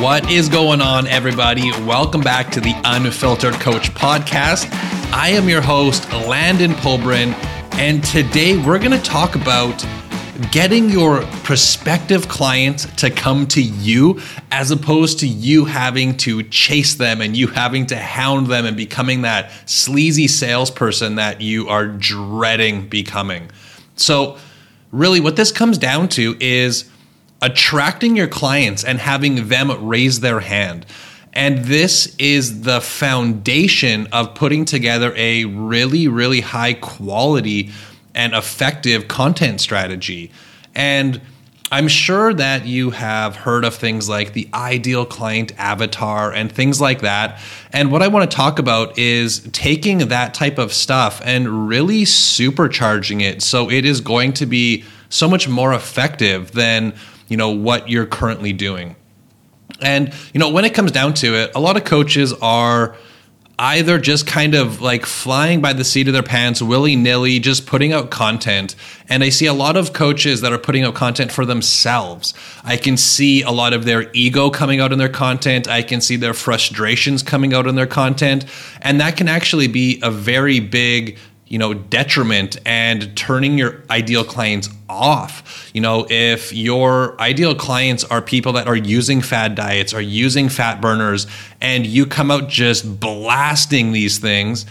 What is going on, everybody? Welcome back to the Unfiltered Coach podcast. I am your host, Landon Poburan, and today we're going to talk about getting your prospective clients to come to you as opposed to you having to chase them and you having to hound them and becoming that sleazy salesperson that you are dreading becoming. So, really, what this comes down to is attracting your clients and having them raise their hand. And this is the foundation of putting together a really, really high quality and effective content strategy. And I'm sure that you have heard of things like the ideal client avatar and things like that. And what I want to talk about is taking that type of stuff and really supercharging it so it is going to be so much more effective than, you know, what you're currently doing. And, you know, when it comes down to it, a lot of coaches are either just kind of like flying by the seat of their pants, willy nilly, just putting out content. And I see a lot of coaches that are putting out content for themselves. I can see a lot of their ego coming out in their content. I can see their frustrations coming out in their content. And that can actually be a very big you know detriment and turning your ideal clients off. You know if your ideal clients are people that are using fad diets are using fat burners and you come out just blasting these things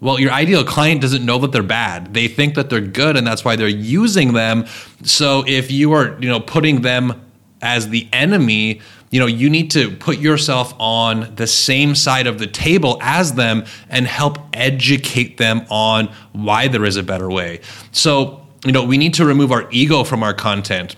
well your ideal client doesn't know that they're bad. They think that they're good and that's why they're using them. So if you are you know putting them as the enemy you know you need to put yourself on the same side of the table as them and help educate them on why there is a better way. So you know we need to remove our ego from our content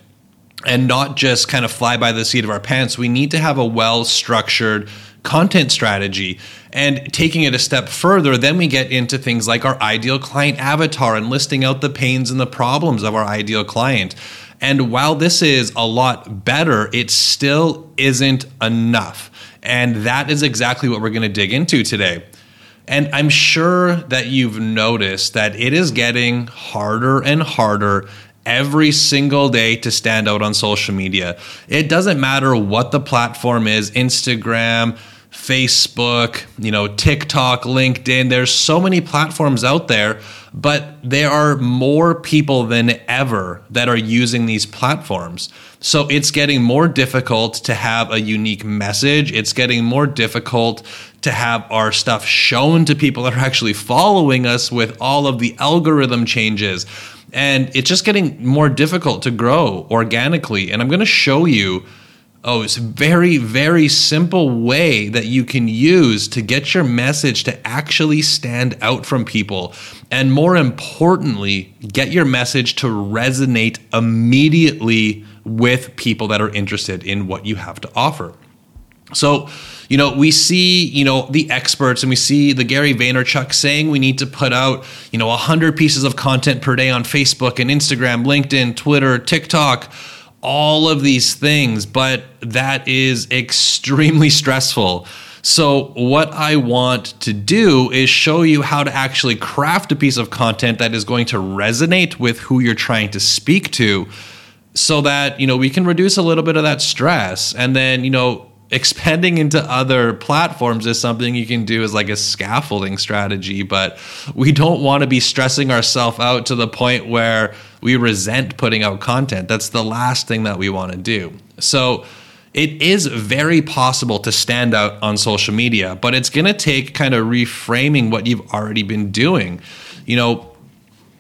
and not just kind of fly by the seat of our pants. We need to have a well structured content strategy. And taking it a step further then we get into things like our ideal client avatar and listing out the pains and the problems of our ideal client and while this is a lot better, it still isn't enough. And that is exactly what we're going to dig into today. And I'm sure that you've noticed that it is getting harder and harder every single day to stand out on social media. It doesn't matter what the platform is Instagram, Facebook, you know, TikTok, LinkedIn. There's so many platforms out there, but there are more people than ever that are using these platforms. So it's getting more difficult to have a unique message. It's getting more difficult to have our stuff shown to people that are actually following us with all of the algorithm changes. And it's just getting more difficult to grow organically. And I'm going to show you Oh, it's a very, very simple way that you can use to get your message to actually stand out from people. And more importantly, get your message to resonate immediately with people that are interested in what you have to offer. So, you know, we see, you know, the experts and we see the Gary Vaynerchuk saying we need to put out, you know, 100 pieces of content per day on Facebook and Instagram, LinkedIn, Twitter, TikTok all of these things, but that is extremely stressful. So, what I want to do is show you how to actually craft a piece of content that is going to resonate with who you're trying to speak to so that, you know, we can reduce a little bit of that stress and then, you know, expanding into other platforms is something you can do as like a scaffolding strategy but we don't want to be stressing ourselves out to the point where we resent putting out content. That's the last thing that we want to do. So it is very possible to stand out on social media but it's going to take kind of reframing what you've already been doing. You know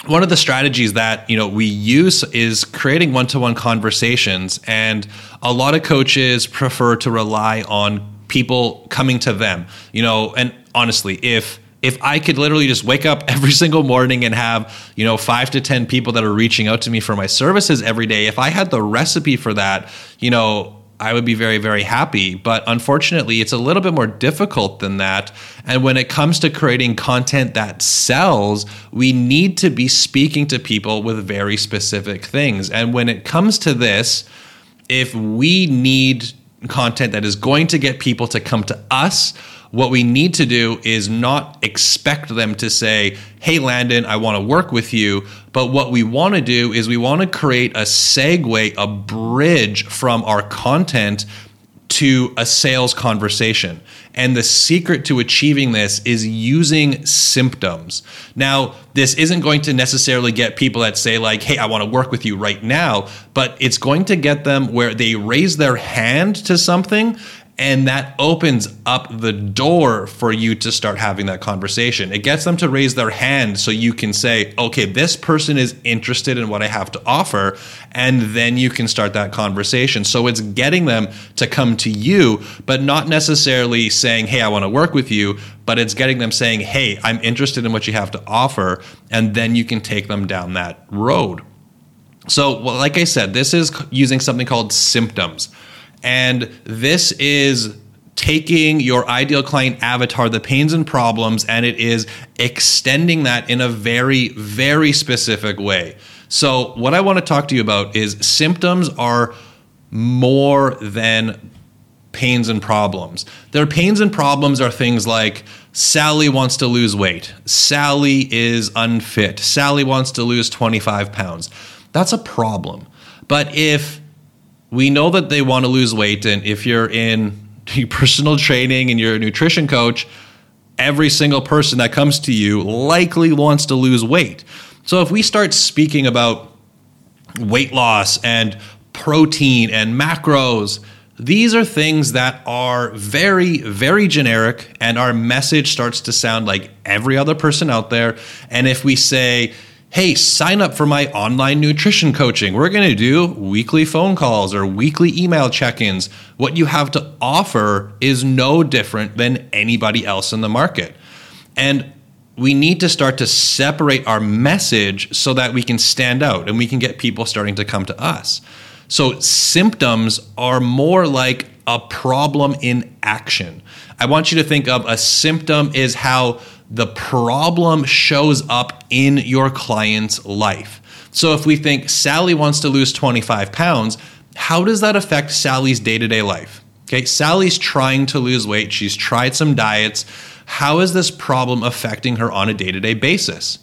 one of the strategies that you know we use is creating one-to-one conversations and a lot of coaches prefer to rely on people coming to them. You know and honestly if if I could literally just wake up every single morning and have, you know, five to 10 people that are reaching out to me for my services every day, if I had the recipe for that, you know, I would be very, very happy. But unfortunately, it's a little bit more difficult than that. And when it comes to creating content that sells, we need to be speaking to people with very specific things. And when it comes to this, if we need content that is going to get people to come to us, what we need to do is not expect them to say, Hey, Landon, I want to work with you. But what we want to do is we want to create a segue, a bridge from our content to a sales conversation. And the secret to achieving this is using symptoms. Now, this isn't going to necessarily get people that say, like, hey, I want to work with you right now, but it's going to get them where they raise their hand to something and that opens up the door for you to start having that conversation. It gets them to raise their hand so you can say, okay, this person is interested in what I have to offer. And then you can start that conversation. So it's getting them to come to you, but not necessarily saying, hey, I want to work with you, but it's getting them saying, hey, I'm interested in what you have to offer. And then you can take them down that road. So, well, like I said, this is using something called symptoms. And this is taking your ideal client avatar, the pains and problems, and it is extending that in a very, very specific way. So, what I want to talk to you about is symptoms are more than pains and problems. Their pains and problems are things like Sally wants to lose weight, Sally is unfit, Sally wants to lose 25 pounds. That's a problem. But if we know that they want to lose weight. And if you're in personal training and you're a nutrition coach, every single person that comes to you likely wants to lose weight. So if we start speaking about weight loss and protein and macros, these are things that are very, very generic, and our message starts to sound like every other person out there. And if we say, hey, sign up for my online nutrition coaching. We're going to do weekly phone calls or weekly email check ins. What you have to offer is no different than anybody else in the market. And we need to start to separate our message so that we can stand out and we can get people starting to come to us. So, symptoms are more like a problem in action. I want you to think of a symptom is how the problem shows up in your client's life. So if we think Sally wants to lose 25 pounds, how does that affect Sally's day to day life? Okay, Sally's trying to lose weight. She's tried some diets. How is this problem affecting her on a day to day basis?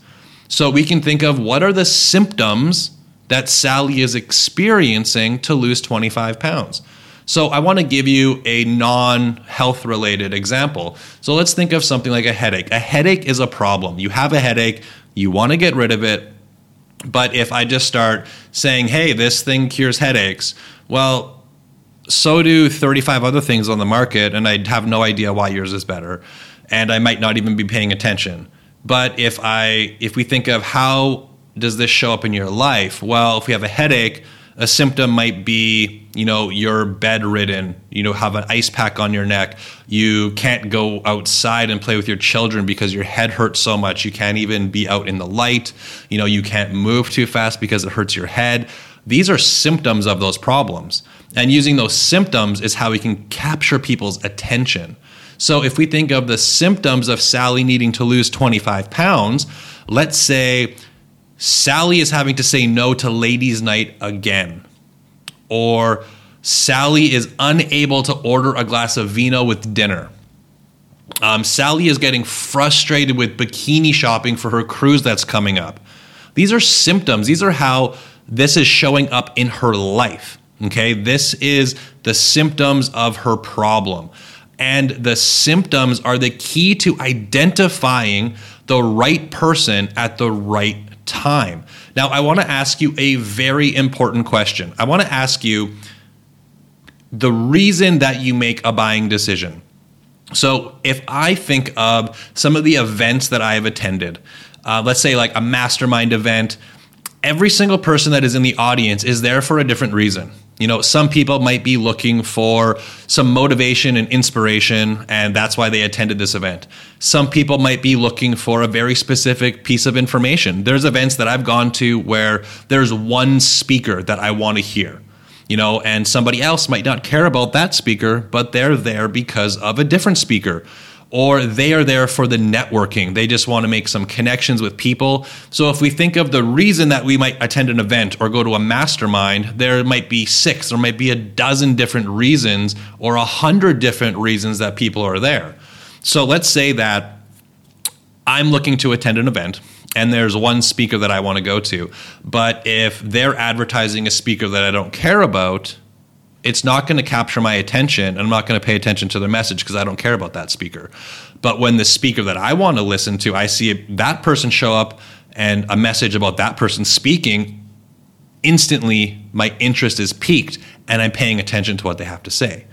So we can think of what are the symptoms that Sally is experiencing to lose 25 pounds. So I want to give you a non health related example. So let's think of something like a headache. A headache is a problem. You have a headache, you want to get rid of it. But if I just start saying, hey, this thing cures headaches, well, so do 35 other things on the market, and I'd have no idea why yours is better. And I might not even be paying attention. But if I if we think of how does this show up in your life? Well, if we have a headache, a symptom might be, you know, you're bedridden, you know, have an ice pack on your neck. You can't go outside and play with your children because your head hurts so much. You can't even be out in the light. You know, you can't move too fast because it hurts your head. These are symptoms of those problems. And using those symptoms is how we can capture people's attention. So if we think of the symptoms of Sally needing to lose 25 pounds, let's say Sally is having to say no to ladies' night again. Or Sally is unable to order a glass of vino with dinner. Um, Sally is getting frustrated with bikini shopping for her cruise that's coming up. These are symptoms. These are how this is showing up in her life. Okay, this is the symptoms of her problem. And the symptoms are the key to identifying the right person at the right time. Now, I want to ask you a very important question. I want to ask you the reason that you make a buying decision. So, if I think of some of the events that I have attended, uh, let's say like a mastermind event, every single person that is in the audience is there for a different reason. You know, some people might be looking for some motivation and inspiration, and that's why they attended this event. Some people might be looking for a very specific piece of information. There's events that I've gone to where there's one speaker that I want to hear, you know, and somebody else might not care about that speaker, but they're there because of a different speaker or they are there for the networking. They just want to make some connections with people. So if we think of the reason that we might attend an event or go to a mastermind, there might be six, there might be a dozen different reasons or a hundred different reasons that people are there. So let's say that I'm looking to attend an event and there's one speaker that I want to go to, but if they're advertising a speaker that I don't care about, it's not going to capture my attention and I'm not going to pay attention to their message because I don't care about that speaker. But when the speaker that I want to listen to, I see that person show up and a message about that person speaking, instantly my interest is piqued and I'm paying attention to what they have to say.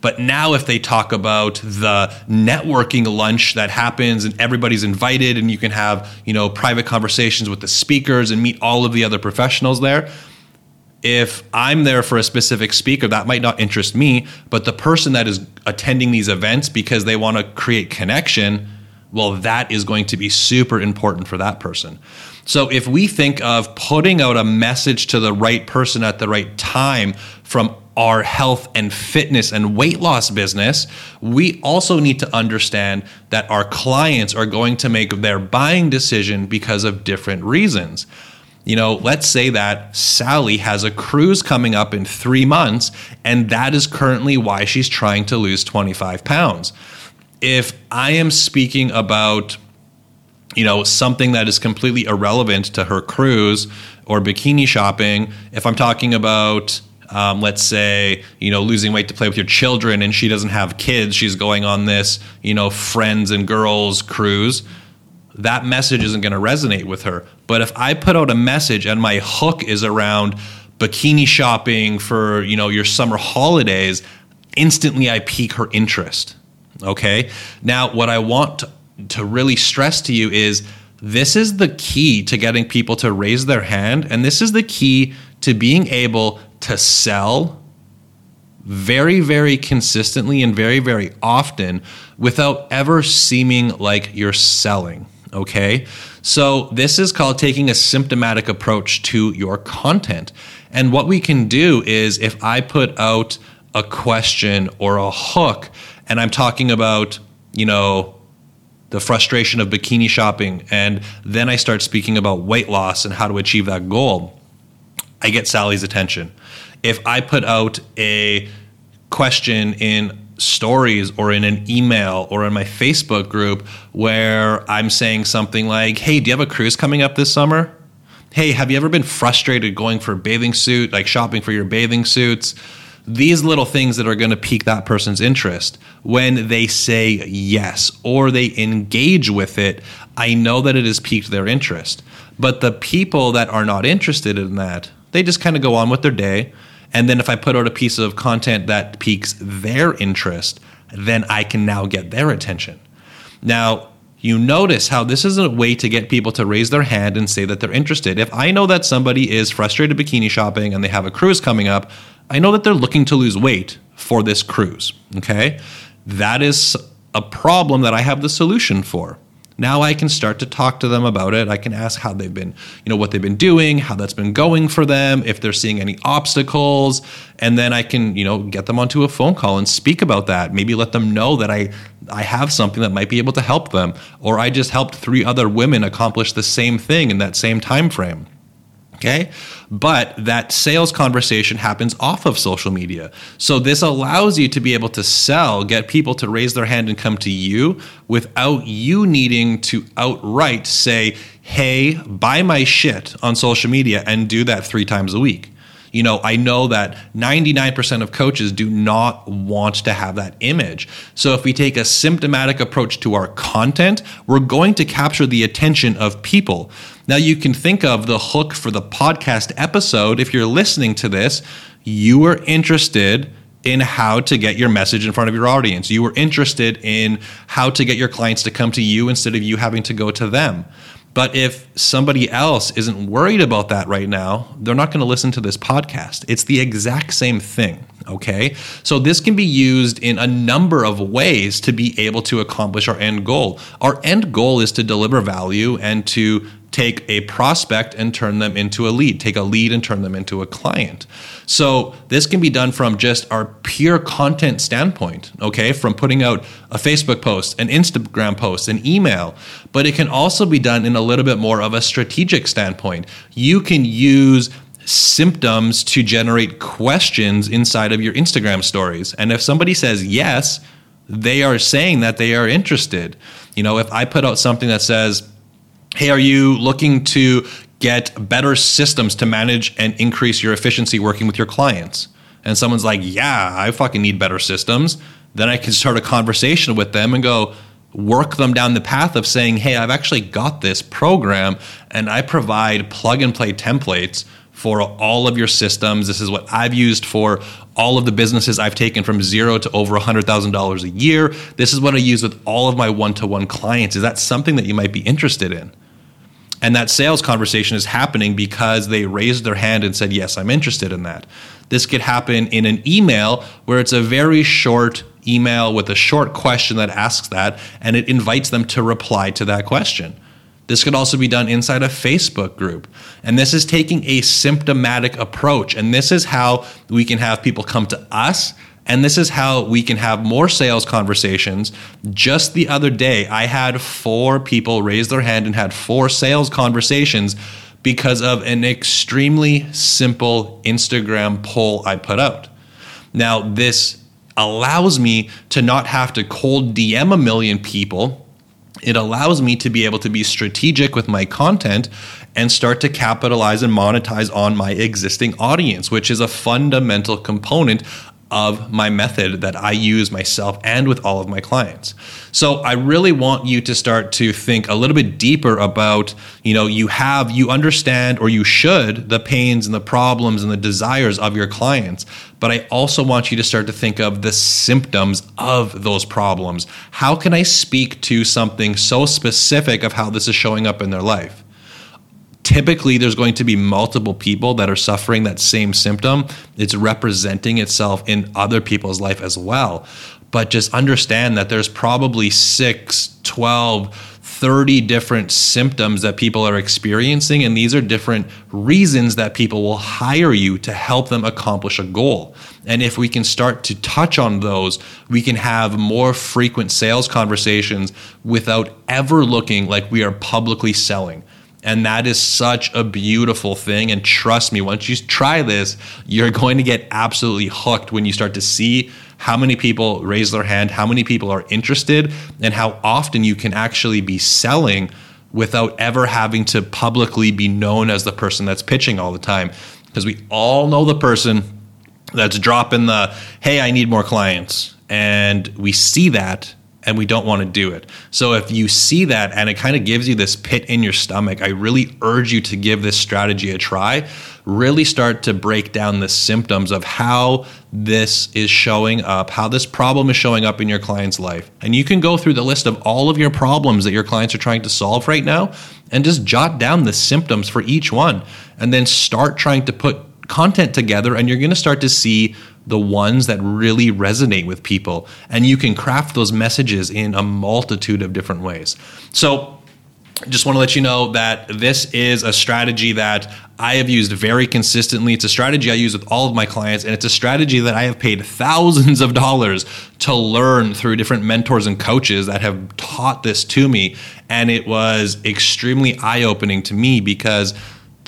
But now, if they talk about the networking lunch that happens and everybody's invited and you can have, you know, private conversations with the speakers and meet all of the other professionals there, if I'm there for a specific speaker, that might not interest me, but the person that is attending these events because they want to create connection, well, that is going to be super important for that person. So if we think of putting out a message to the right person at the right time from our health and fitness and weight loss business, we also need to understand that our clients are going to make their buying decision because of different reasons. You know, let's say that Sally has a cruise coming up in three months, and that is currently why she's trying to lose 25 pounds. If I am speaking about you know something that is completely irrelevant to her cruise or bikini shopping if i'm talking about um, let's say you know losing weight to play with your children and she doesn't have kids she's going on this you know friends and girls cruise that message isn't going to resonate with her but if i put out a message and my hook is around bikini shopping for you know your summer holidays instantly i pique her interest okay now what i want to, to really stress to you is this is the key to getting people to raise their hand and this is the key to being able to sell very, very consistently and very, very often without ever seeming like you're selling. Okay. So, this is called taking a symptomatic approach to your content. And what we can do is if I put out a question or a hook and I'm talking about, you know, the frustration of bikini shopping, and then I start speaking about weight loss and how to achieve that goal, I get Sally's attention if I put out a question in stories or in an email or in my Facebook group where I'm saying something like, "Hey, do you have a cruise coming up this summer?" "Hey, have you ever been frustrated going for a bathing suit, like shopping for your bathing suits?" These little things that are going to pique that person's interest. When they say yes or they engage with it, I know that it has piqued their interest. But the people that are not interested in that, they just kind of go on with their day and then if I put out a piece of content that piques their interest, then I can now get their attention. Now, you notice how this is a way to get people to raise their hand and say that they're interested. If I know that somebody is frustrated bikini shopping and they have a cruise coming up, I know that they're looking to lose weight for this cruise. Okay? That is a problem that I have the solution for. Now I can start to talk to them about it. I can ask how they've been, you know, what they've been doing, how that's been going for them, if they're seeing any obstacles, and then I can, you know, get them onto a phone call and speak about that. Maybe let them know that I I have something that might be able to help them or I just helped three other women accomplish the same thing in that same time frame. Okay. But that sales conversation happens off of social media. So this allows you to be able to sell, get people to raise their hand and come to you without you needing to outright say, hey, buy my shit on social media and do that three times a week. You know, I know that 99% of coaches do not want to have that image. So if we take a symptomatic approach to our content, we're going to capture the attention of people. Now you can think of the hook for the podcast episode. If you're listening to this, you are interested in how to get your message in front of your audience. You were interested in how to get your clients to come to you instead of you having to go to them. But if somebody else isn't worried about that right now, they're not going to listen to this podcast. It's the exact same thing. Okay. So this can be used in a number of ways to be able to accomplish our end goal. Our end goal is to deliver value and to take a prospect and turn them into a lead, take a lead and turn them into a client. So this can be done from just our pure content standpoint, okay, from putting out a Facebook post, an Instagram post, an email, but it can also be done in a little bit more of a strategic standpoint. You can use symptoms to generate questions inside of your Instagram stories. And if somebody says yes, they are saying that they are interested. You know, if I put out something that says, Hey, are you looking to get better systems to manage and increase your efficiency working with your clients? and someone's like, yeah, I fucking need better systems, then I can start a conversation with them and go, work them down the path of saying, hey, I've actually got this program and I provide plug and play templates for all of your systems. This is what I've used for all of the businesses I've taken from zero to over $100,000 a year. This is what I use with all of my one to one clients. Is that something that you might be interested in? And that sales conversation is happening because they raised their hand and said, Yes, I'm interested in that. This could happen in an email where it's a very short email with a short question that asks that, and it invites them to reply to that question. This could also be done inside a Facebook group. And this is taking a symptomatic approach. And this is how we can have people come to us. And this is how we can have more sales conversations. Just the other day, I had four people raise their hand and had four sales conversations because of an extremely simple Instagram poll I put out. Now, this allows me to not have to cold DM a million people it allows me to be able to be strategic with my content and start to capitalize and monetize on my existing audience, which is a fundamental component of my method that I use myself and with all of my clients. So I really want you to start to think a little bit deeper about, you know, you have, you understand or you should the pains and the problems and the desires of your clients. But I also want you to start to think of the symptoms of those problems. How can I speak to something so specific of how this is showing up in their life? Typically there's going to be multiple people that are suffering that same symptom. It's representing itself in other people's life as well. But just understand that there's probably 6, 12, 30 different symptoms that people are experiencing. And these are different reasons that people will hire you to help them accomplish a goal. And if we can start to touch on those, we can have more frequent sales conversations without ever looking like we are publicly selling. And that is such a beautiful thing. And trust me, once you try this, you're going to get absolutely hooked when you start to see how many people raise their hand, how many people are interested, and how often you can actually be selling without ever having to publicly be known as the person that's pitching all the time. Because we all know the person that's dropping the, hey, I need more clients. And we see that and we don't want to do it. So if you see that and it kind of gives you this pit in your stomach, I really urge you to give this strategy a try. Really start to break down the symptoms of how this is showing up, how this problem is showing up in your client's life. And you can go through the list of all of your problems that your clients are trying to solve right now and just jot down the symptoms for each one and then start trying to put content together and you're going to start to see the ones that really resonate with people. And you can craft those messages in a multitude of different ways. So, just want to let you know that this is a strategy that I have used very consistently. It's a strategy I use with all of my clients, and it's a strategy that I have paid thousands of dollars to learn through different mentors and coaches that have taught this to me. And it was extremely eye opening to me because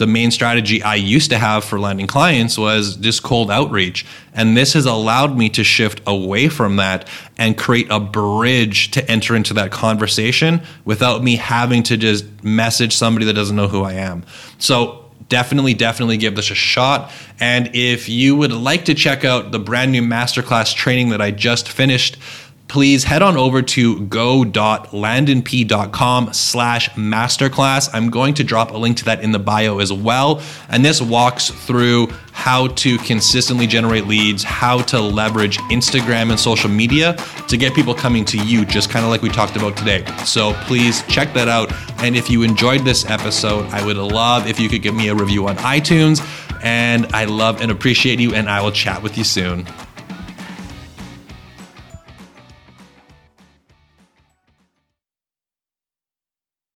the main strategy I used to have for landing clients was just cold outreach. And this has allowed me to shift away from that and create a bridge to enter into that conversation without me having to just message somebody that doesn't know who I am. So definitely, definitely give this a shot. And if you would like to check out the brand new masterclass training that I just finished, please head on over to go.landonp.com slash masterclass. I'm going to drop a link to that in the bio as well. And this walks through how to consistently generate leads, how to leverage Instagram and social media to get people coming to you, just kind of like we talked about today. So please check that out. And if you enjoyed this episode, I would love if you could give me a review on iTunes. And I love and appreciate you, and I will chat with you soon.